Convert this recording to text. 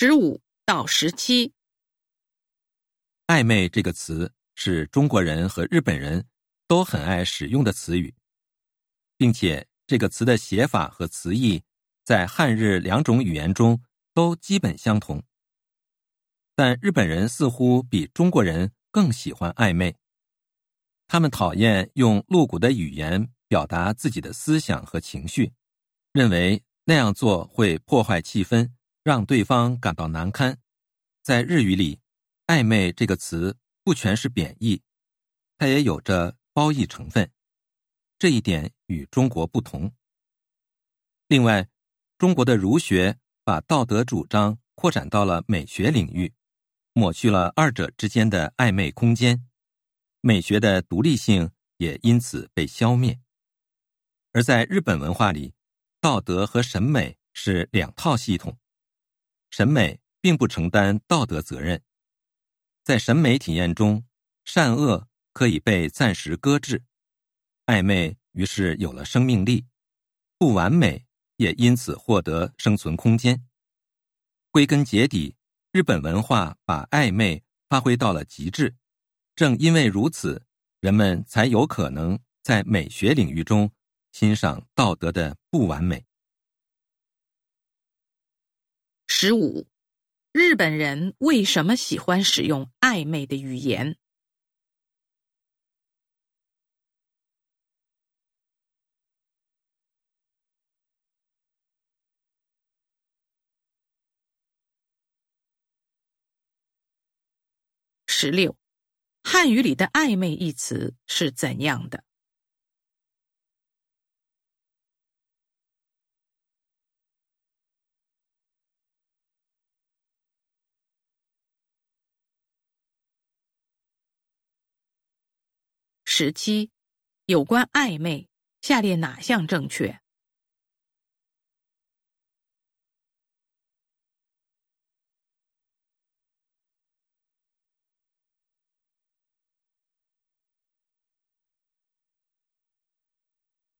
十五到十七，暧昧这个词是中国人和日本人都很爱使用的词语，并且这个词的写法和词义在汉日两种语言中都基本相同。但日本人似乎比中国人更喜欢暧昧，他们讨厌用露骨的语言表达自己的思想和情绪，认为那样做会破坏气氛。让对方感到难堪，在日语里，“暧昧”这个词不全是贬义，它也有着褒义成分，这一点与中国不同。另外，中国的儒学把道德主张扩展到了美学领域，抹去了二者之间的暧昧空间，美学的独立性也因此被消灭。而在日本文化里，道德和审美是两套系统。审美并不承担道德责任，在审美体验中，善恶可以被暂时搁置，暧昧于是有了生命力，不完美也因此获得生存空间。归根结底，日本文化把暧昧发挥到了极致，正因为如此，人们才有可能在美学领域中欣赏道德的不完美。十五，日本人为什么喜欢使用暧昧的语言？十六，汉语里的“暧昧”一词是怎样的？十七，有关暧昧，下列哪项正确？